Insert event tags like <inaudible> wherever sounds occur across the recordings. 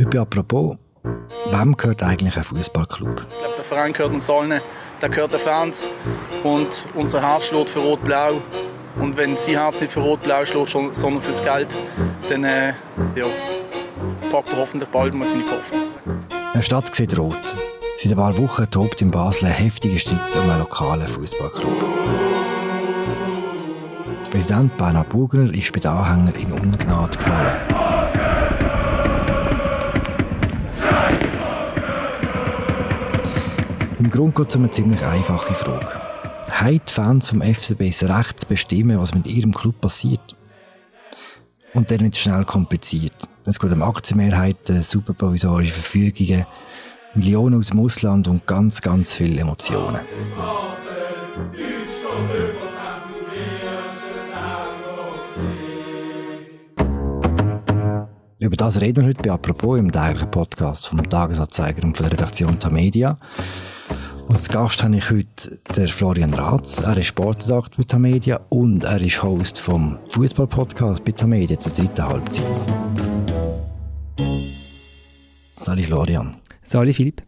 Heute apropos, wem gehört eigentlich ein Fußballclub? Ich glaube, der Verein gehört uns allen, der gehört den Fans und unser Herz schlägt für Rot-Blau. Und wenn sein Herz nicht für Rot-Blau schlägt, sondern fürs Geld, dann äh, ja, packt er hoffentlich bald mal seine Koffer. Eine Stadt sieht rot. Seit ein paar Wochen tobt in Basel ein heftiger Streit um einen lokalen Fußballclub. Der Präsident Bernhard Burgner ist bei den Anhängern in Ungnade gefallen. Im Grunde geht es um eine ziemlich einfache Frage. Haben die Fans vom FCB das Recht zu bestimmen, was mit ihrem Club passiert? Und dann wird es schnell kompliziert. Es geht um Aktienmehrheiten, superprovisorische Verfügungen, Millionen aus dem Ausland und ganz, ganz viele Emotionen. Über das reden wir heute bei Apropos im täglichen Podcast vom Tagesanzeiger und von der Redaktion Tamedia. Und als Gast habe ich heute den Florian Ratz. Er ist Sportredakteur bei Tamedia und er ist Host vom Fußball-Podcast bei Tamedia, der dritten Halbzeit. Sali Florian. Sali Philipp.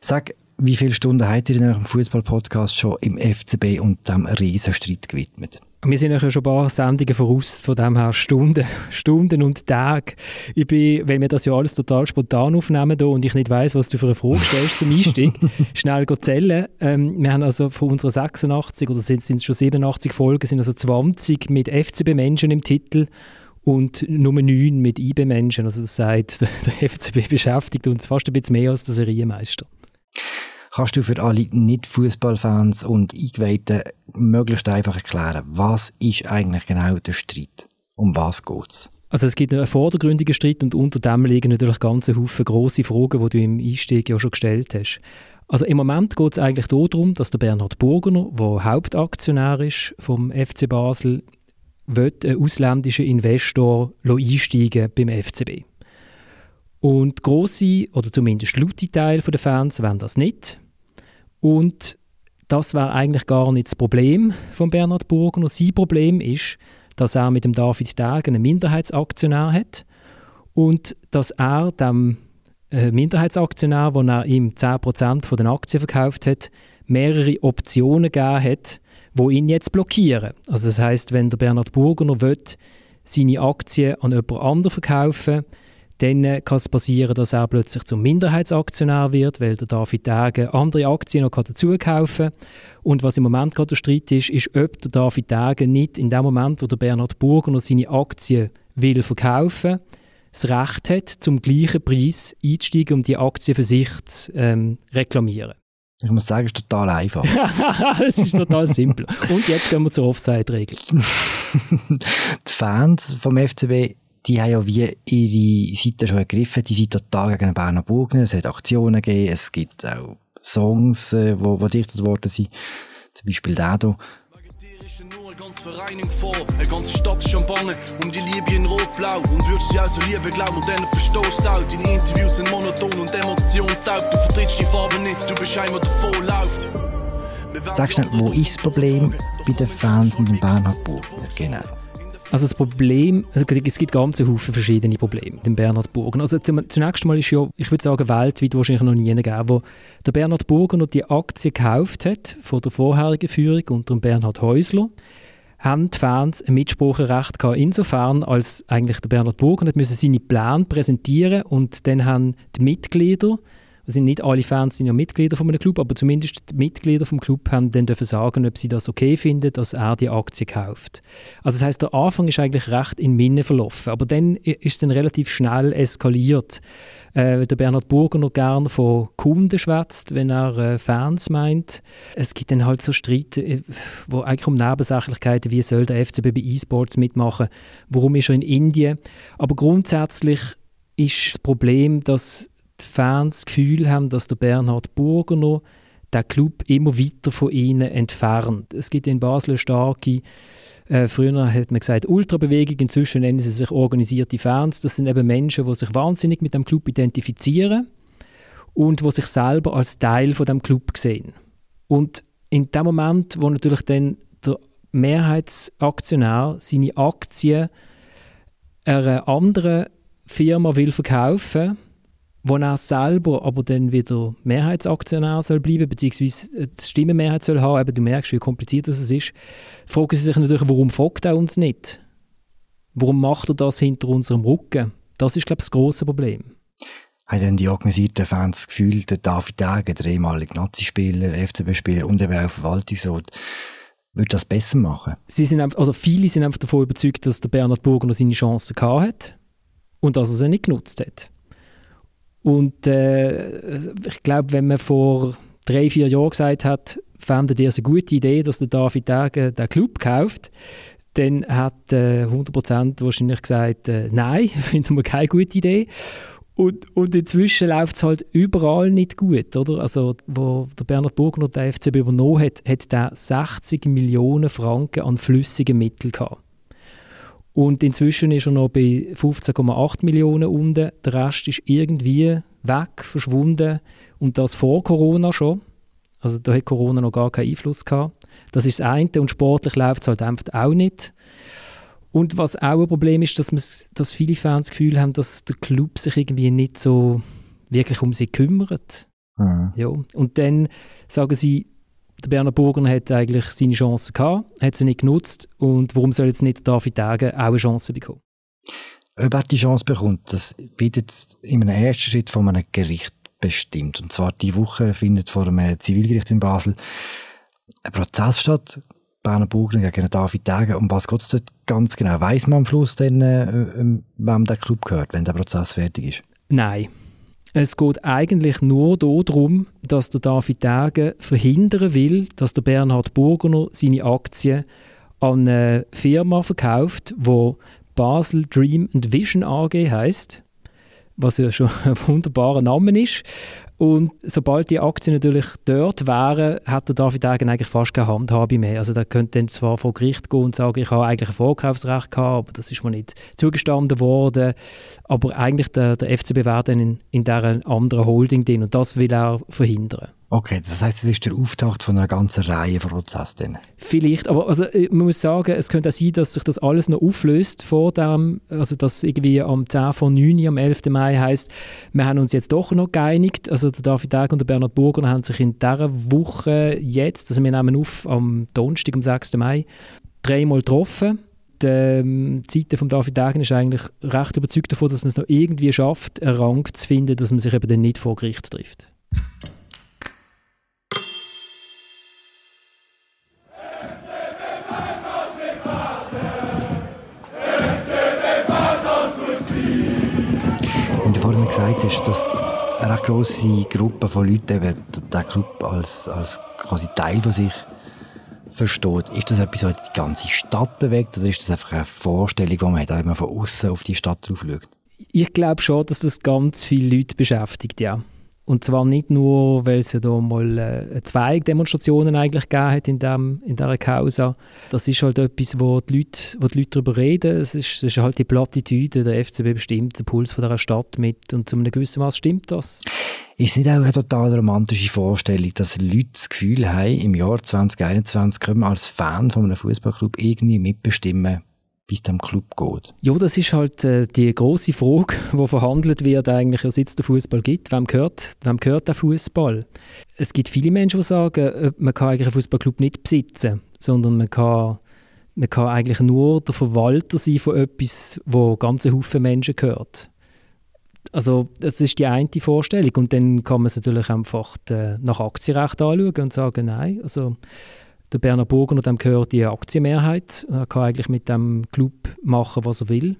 Sag, wie viele Stunden habt ihr in eurem Fußball-Podcast schon im FCB und dem Riesenstreit gewidmet? Wir sind ja schon ein paar Sendungen voraus, von dem her Stunden, <laughs> Stunden und Tage. Ich bin, weil wir das ja alles total spontan aufnehmen hier und ich nicht weiss, was du für eine Frage stellst zum Einstieg, <laughs> schnell zählen. Ähm, wir haben also von unseren 86 oder sind es schon 87 Folgen, sind also 20 mit FCB-Menschen im Titel und nur 9 mit IB-Menschen. Also das sagt, <laughs> der FCB beschäftigt uns fast ein bisschen mehr als der Serienmeister. Kannst du für alle Nicht-Fußballfans und Eingeweihten möglichst einfach erklären, was ist eigentlich genau der Streit? Um was geht es? Also es gibt einen vordergründigen Streit und unter dem liegen natürlich ganz Haufen grosse Fragen, die du im Einstieg ja schon gestellt hast. Also im Moment geht es eigentlich darum, dass der Bernhard Burgener, der Hauptaktionär ist vom FC Basel, will einen ausländischen Investor einsteigen beim FCB. Und grosse oder zumindest laute Teil der Fans wollen das nicht. Und das wäre eigentlich gar nicht das Problem von Bernhard Burgner. Sein Problem ist, dass er mit dem David Degen einen Minderheitsaktionär hat und dass er dem äh, Minderheitsaktionär, wo er ihm 10% von den Aktien verkauft hat, mehrere Optionen gegeben hat, wo ihn jetzt blockieren. Also das heißt, wenn der Bernhard Burgner will, seine Aktien an jemand anderen verkaufen dann kann es passieren, dass er plötzlich zum Minderheitsaktionär wird, weil der David Degen andere Aktien noch dazu kaufen kann. Und was im Moment gerade der Streit ist, ist, ob der David Degen nicht in dem Moment, wo der Bernhard Burger noch seine Aktien will verkaufen das Recht hat, zum gleichen Preis einzusteigen, um die Aktien für sich zu ähm, reklamieren. Ich muss sagen, es ist total einfach. <laughs> es ist total simpel. Und jetzt gehen wir zur Offside-Regel. <laughs> die Fans vom FCB die haben ja wie ihre Seite schon ergriffen. Die sind total gegen Berner Burgner. Es hat Aktionen gegeben. Es gibt auch Songs, äh, wo, wo dichtet worden sind. Zum Beispiel der hier. ganz Vereinigung vor, eine ganze Stadt Bangen um die Liebe in Rot-Blau und würdest sie also Liebe glauben und dann verstehst auch. Deine Interviews sind monoton und emotionstaub. Du vertrittst die Farbe nicht, du bist der voll läuft. Sagst du, wo ist das Problem bei den Fans mit dem Bernhard Burgner? Genau. Also das Problem, also es gibt ganz viele verschiedene Probleme mit dem Bernhard Burgen. Also zunächst mal ist ja, ich würde sagen, weltweit wahrscheinlich noch nie gegeben, wo der Bernhard Burgen noch die Aktie gekauft hat von der vorherigen Führung unter dem Bernhard Häusler haben die Fans ein Mitspracherecht gehabt, insofern, als eigentlich der Bernhard Burgen hat müssen seine Pläne präsentieren und dann haben die Mitglieder also nicht alle Fans sind ja Mitglieder von einem Club, aber zumindest die Mitglieder vom Club haben dann dürfen sagen, ob sie das okay finden, dass er die Aktie kauft. Also das heißt, der Anfang ist eigentlich recht in Minne verlaufen, aber dann ist es dann relativ schnell eskaliert. Äh, der Bernhard Burger noch gern von Kunden schwätzt, wenn er äh, Fans meint. Es gibt dann halt so Streit, äh, wo eigentlich um Nebensächlichkeiten, wie soll der FCB bei E-Sports mitmachen, warum ist er in Indien. Aber grundsätzlich ist das Problem, dass die Fans das Gefühl haben, dass der Bernhard Burgener den Club immer weiter von ihnen entfernt. Es gibt in Basel starke, äh, früher hat man gesagt Ultrabewegung, inzwischen nennen sie sich organisierte Fans. Das sind eben Menschen, die sich wahnsinnig mit dem Club identifizieren und die sich selber als Teil von dem Club sehen. Und in dem Moment, wo natürlich dann der Mehrheitsaktionär seine Aktien einer anderen Firma will verkaufen wo er selber aber dann wieder Mehrheitsaktionär soll bleiben, beziehungsweise die Stimmenmehrheit soll haben, eben, du merkst, wie kompliziert das ist, fragen sie sich natürlich, warum folgt er uns nicht? Warum macht er das hinter unserem Rücken? Das ist, glaube ich, das grosse Problem. Haben denn die organisierten Fans das Gefühl, der David Degen, der ehemalige Nazi-Spieler, FCB-Spieler und eben auch Verwaltungsrat, würde das besser machen? Sie sind einfach, oder viele sind einfach davon überzeugt, dass der Bernhard Burger seine Chancen gehabt hat und dass er sie nicht genutzt hat. Und äh, ich glaube, wenn man vor drei, vier Jahren gesagt hat, fändet ihr es eine gute Idee, dass der David Degen den Club kauft, dann hat äh, 100% wahrscheinlich gesagt, äh, nein, <laughs> finden wir keine gute Idee. Und, und inzwischen läuft es halt überall nicht gut, oder? Also, wo der Bernhard Burgner den FCB übernommen hat, hat er 60 Millionen Franken an flüssigen Mitteln gehabt. Und inzwischen ist er noch bei 15,8 Millionen unten. Der Rest ist irgendwie weg, verschwunden. Und das vor Corona schon. Also da hat Corona noch gar keinen Einfluss gehabt. Das ist das eine. Und sportlich läuft es halt einfach auch nicht. Und was auch ein Problem ist, dass, dass viele Fans das Gefühl haben, dass der Club sich irgendwie nicht so wirklich um sie kümmert. Mhm. Ja. Und dann sagen sie, der Berner Burger hat eigentlich seine Chance gehabt, hat sie nicht genutzt und warum soll jetzt nicht David Degen auch eine Chance bekommen? Ob er die Chance bekommt, das wird jetzt in einem ersten Schritt von einem Gericht bestimmt. Und zwar die Woche findet vor einem Zivilgericht in Basel ein Prozess statt. Berner Burger gegen David Degen. Um was geht es dort ganz genau? Weiß man am Schluss dann, äh, äh, wem der Club gehört, wenn der Prozess fertig ist? Nein. Es geht eigentlich nur darum, dass der David Degen verhindern will, dass der Bernhard Burgener seine Aktien an eine Firma verkauft, wo Basel Dream and Vision AG heißt, was ja schon ein wunderbarer Name ist. Und sobald die Aktien natürlich dort wären, hat der David Degen eigentlich fast keine Handhabe mehr. Also der könnte dann zwar vor Gericht gehen und sagen, ich habe eigentlich ein Vorkaufsrecht gehabt, aber das ist mir nicht zugestanden worden. Aber eigentlich der, der FCB wäre dann in, in dieser anderen Holding drin und das will er verhindern. Okay, das heißt, es ist der Auftakt von einer ganzen Reihe von Prozessen. Vielleicht, aber also, äh, man muss sagen, es könnte auch sein, dass sich das alles noch auflöst vor dem, also dass irgendwie am 10 von 9, am 11. Mai heißt, wir haben uns jetzt doch noch geeinigt. Also der David Deg und der Bernhard Burger haben sich in dieser Woche jetzt, also wir nehmen auf am Donnerstag, am 6. Mai, dreimal getroffen die ähm, Seite von David Degen ist eigentlich recht überzeugt davon, dass man es noch irgendwie schafft, einen Rang zu finden, dass man sich eben dann nicht vor Gericht trifft. Gesagt hast, dass eine grosse Gruppe von Leuten eben den Club als, als quasi Teil von sich versteht. Ist das etwas, was die ganze Stadt bewegt oder ist das einfach eine Vorstellung, die man hat, wenn man von außen auf die Stadt drauf schaut? Ich glaube schon, dass das ganz viele Leute beschäftigt, ja. Und zwar nicht nur, weil es ja da mal äh, zwei Demonstrationen eigentlich gegeben hat in, dem, in dieser Causa. Das ist halt etwas, wo die Leute, wo die Leute darüber reden. Es ist, es ist halt die Plattitüde, der FCB bestimmt den Puls von dieser Stadt mit und zu einem gewissen Maß stimmt das. Ist nicht auch eine total romantische Vorstellung, dass Leute das Gefühl haben, im Jahr 2021 können wir als Fan von einem Fußballclub irgendwie mitbestimmen, wie es dem Club geht? Ja, das ist halt äh, die große Frage, wo verhandelt wird eigentlich, seit es der Fußball gibt. Wem gehört, wem gehört der Fußball? Es gibt viele Menschen, die sagen, äh, man kann eigentlich einen Fußballclub nicht besitzen, sondern man kann, man kann eigentlich nur der Verwalter sein von etwas, wo ganze Haufen Menschen gehört. Also das ist die eine Vorstellung und dann kann man es natürlich einfach äh, nach Aktienrecht anschauen und sagen, nein, also der Berner Burger, dem gehört die Aktienmehrheit. Er kann eigentlich mit dem Club machen, was er will.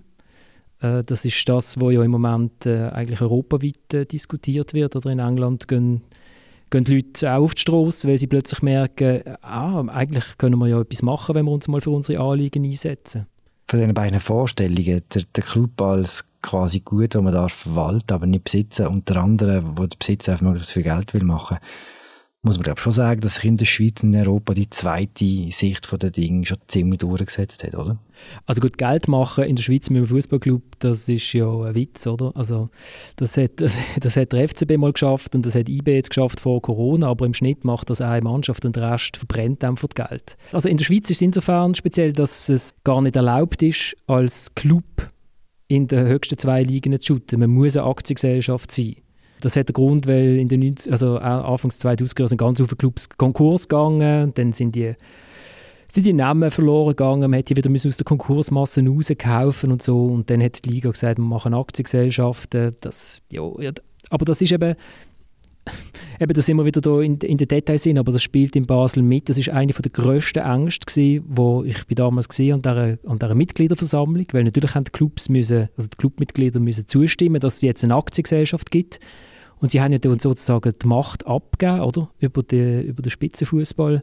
Äh, das ist das, was ja im Moment äh, eigentlich europaweit äh, diskutiert wird. Oder in England gehen, gehen die Leute auch auf die Straße, weil sie plötzlich merken, ah, eigentlich können wir ja etwas machen, wenn wir uns mal für unsere Anliegen einsetzen. Von diesen beiden Vorstellungen, der, der Club als quasi gut, das man darf verwalten, aber nicht besitzen, und der andere, wo der Besitzer einfach möglichst viel Geld will machen will, muss man glaube schon sagen, dass sich in der Schweiz und in Europa die zweite Sicht von den Dingen schon ziemlich durchgesetzt hat, oder? Also gut, Geld machen in der Schweiz mit einem Fußballclub, das ist ja ein Witz, oder? Also das hat, das, hat der FCB mal geschafft und das hat IB jetzt geschafft vor Corona, aber im Schnitt macht das eine Mannschaft und der Rest verbrennt einfach Geld. Also in der Schweiz ist es insofern speziell, dass es gar nicht erlaubt ist, als Club in den höchsten zwei Ligen zu shooten. Man muss eine Aktiengesellschaft sein. Das hat den Grund, weil in den 90, also Anfangs 2000er sind ganz viele Clubs Konkurs gegangen, dann sind die sind die Namen verloren gegangen, man hätte wieder aus der Konkursmasse rauskaufen und so. Und dann hat die Liga gesagt, wir machen Aktiengesellschaften, das, ja, aber das ist eben, eben, da sind wir wieder da in, in den Details sind, aber das spielt in Basel mit. Das ist eine der grössten Ängste gewesen, wo ich damals gesehen an dieser, an dieser Mitgliederversammlung, weil natürlich haben die Clubs müssen, also die Clubmitglieder müssen zustimmen, dass es jetzt eine Aktiengesellschaft gibt. Und sie haben ja dann sozusagen die Macht abgegeben, oder? Über, die, über den Spitzenfußball.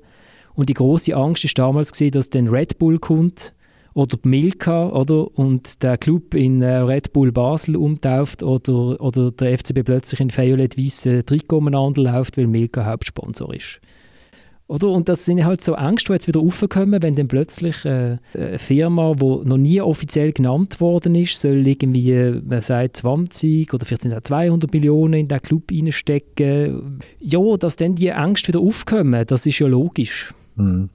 Und die große Angst ist damals gewesen, dass dann Red Bull kommt oder Milka oder und der Club in äh, Red Bull Basel umtauft oder, oder der FCB plötzlich in violett-weißen Trikot umeinander läuft, weil Milka Hauptsponsor ist. Oder? Und das sind halt so Ängste, die jetzt wieder aufkommen, wenn dann plötzlich äh, eine Firma, die noch nie offiziell genannt worden ist, soll irgendwie, man sagt 20 oder vielleicht sind es auch 200 Millionen in den Club reinstecken. Ja, dass dann die Ängste wieder aufkommen, das ist ja logisch. Mhm.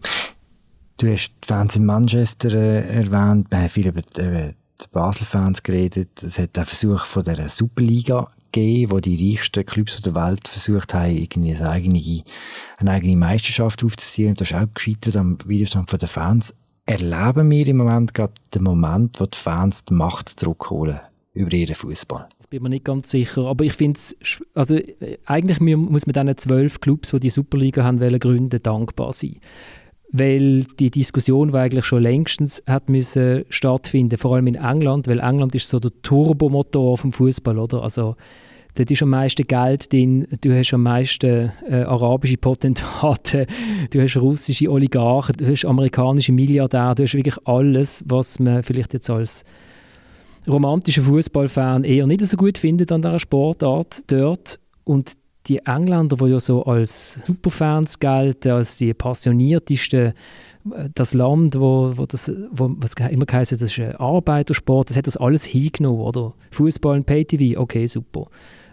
Du hast die Fans in Manchester äh, erwähnt, wir haben viel über die, äh, die Basel-Fans geredet. Es hat einen Versuch von der Superliga gegeben, wo die reichsten Clubs der Welt versucht haben, eine eigene, eine eigene Meisterschaft aufzuziehen. Das ist auch gescheitert am Widerstand der Fans. Erleben wir im Moment gerade den Moment, wo die Fans die Macht zurückholen über ihren Fußball? Ich bin mir nicht ganz sicher, aber ich finde es, also eigentlich muss man diesen zwölf Clubs, die die Superliga haben wollen, gründen, dankbar sein weil die Diskussion, die eigentlich schon längstens hat müssen stattfinden, vor allem in England, weil England ist so der Turbomotor vom Fußball, oder? Also dort ist am meisten Geld drin, du hast am meisten äh, arabische Potentate, <laughs> du hast russische Oligarchen, du hast amerikanische Milliardäre, du hast wirklich alles, was man vielleicht jetzt als romantischer Fußballfan eher nicht so gut findet an dieser Sportart dort. Und die Engländer, die ja so als Superfans gelten, als die passioniertesten, äh, das Land, wo, wo das, wo, was immer geheißen, das ist ein Arbeitersport, das hat das alles hingenommen, oder? Fußball und Pay-TV, okay, super.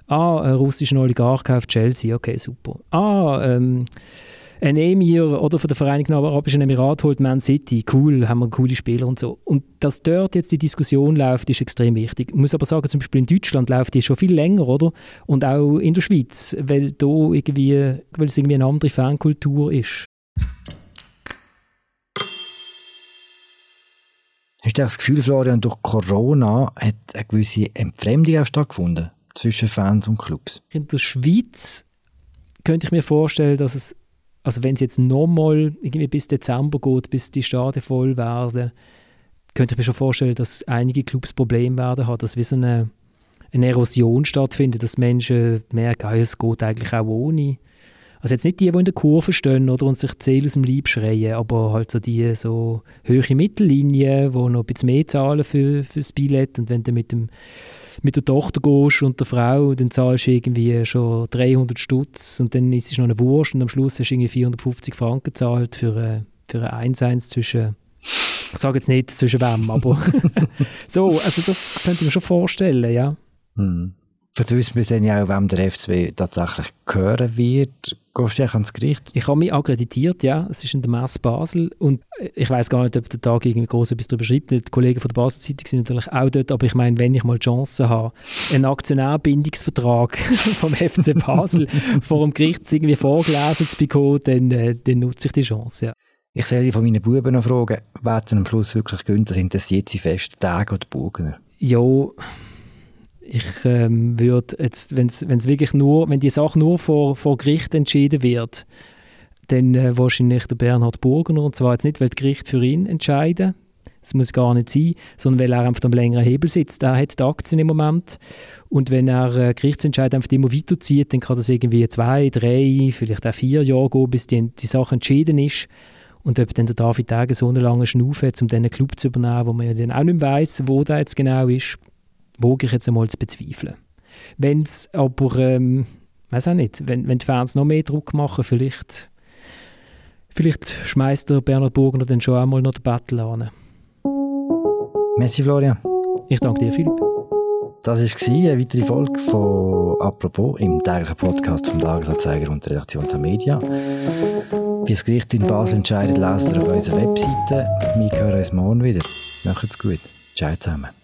Ah, ein russischer Oligarch kauft Chelsea, okay, super. Ah, ähm, ein Emir oder von den Vereinigten Arabischen Emiraten holt Man City, cool, haben wir coole Spieler und so. Und dass dort jetzt die Diskussion läuft, ist extrem wichtig. Ich muss aber sagen, zum Beispiel in Deutschland läuft die schon viel länger, oder? Und auch in der Schweiz, weil da irgendwie, weil es irgendwie eine andere Fankultur ist. Hast du das Gefühl, Florian, durch Corona hat eine gewisse Entfremdung auch stattgefunden zwischen Fans und Clubs? In der Schweiz könnte ich mir vorstellen, dass es also wenn es jetzt nochmal irgendwie bis Dezember geht, bis die Stadien voll werden, könnte ich mir schon vorstellen, dass einige Clubs Probleme werden haben, dass wie so eine, eine Erosion stattfindet, dass Menschen merken, ah, es geht eigentlich auch ohne. Also jetzt nicht die, die in der Kurve stehen oder und sich Zähl aus dem Leib schreien, aber halt so die so höhere Mittellinie, die noch ein bisschen mehr zahlen für, für das Billett und wenn du mit dem mit der Tochter gehst und der Frau, dann zahlst du irgendwie schon 300 Stutz und dann ist es noch eine Wurst und am Schluss hast du irgendwie 450 Franken gezahlt für, äh, für ein 1-1 zwischen, ich sage jetzt nicht zwischen wem, aber <laughs> so, also das könnte ich mir schon vorstellen, ja. Hm. Für uns wissen ja auch, wem der FCB tatsächlich gehören wird. Gehst du ans Gericht? Ich habe mich akkreditiert, ja. Es ist in der Messe Basel. Und ich weiß gar nicht, ob der Tag irgendwie groß etwas darüber schreibt. Die Kollegen von der Basel Zeitung sind natürlich auch dort. Aber ich meine, wenn ich mal die Chance habe, einen Aktionärbindungsvertrag <laughs> vom FC Basel <laughs> vor dem Gericht irgendwie vorgelesen zu bekommen, dann, äh, dann nutze ich die Chance, ja. Ich soll die von meinen Buben noch fragen, wer denn am Schluss wirklich gönnt. Das interessiert sie fest, Tag oder Burgener? Ja ich ähm, würde jetzt, wenn es wirklich nur, wenn die Sache nur vor, vor Gericht entschieden wird, dann äh, wahrscheinlich der Bernhard Burgener, und zwar jetzt nicht, weil das Gericht für ihn entscheiden, das muss gar nicht sein, sondern weil er einfach am längeren Hebel sitzt. Er hat die Aktien im Moment und wenn er äh, Gerichtsentscheid einfach immer weiterzieht, dann kann das irgendwie zwei, drei, vielleicht auch vier Jahre gehen, bis die, die Sache entschieden ist. Und ob dann der David Tage so eine lange Schnaufe hat, um diesen Club zu übernehmen, wo man ja dann auch nicht weiss, wo der jetzt genau ist, wage ich jetzt einmal zu bezweifeln. Wenn es aber, ähm, weiß auch nicht, wenn, wenn die Fans noch mehr Druck machen, vielleicht, vielleicht schmeißt der Bernhard Burgner dann schon einmal noch den Battle an. Merci Florian. Ich danke dir, Philipp. Das war eine weitere Folge von «Apropos» im täglichen Podcast vom Tagesanzeiger und der Redaktion der Media. Wie das Gericht in Basel entscheidet, lest ihr auf unserer Webseite. Wir hören uns morgen wieder. Macht's gut. Ciao zusammen.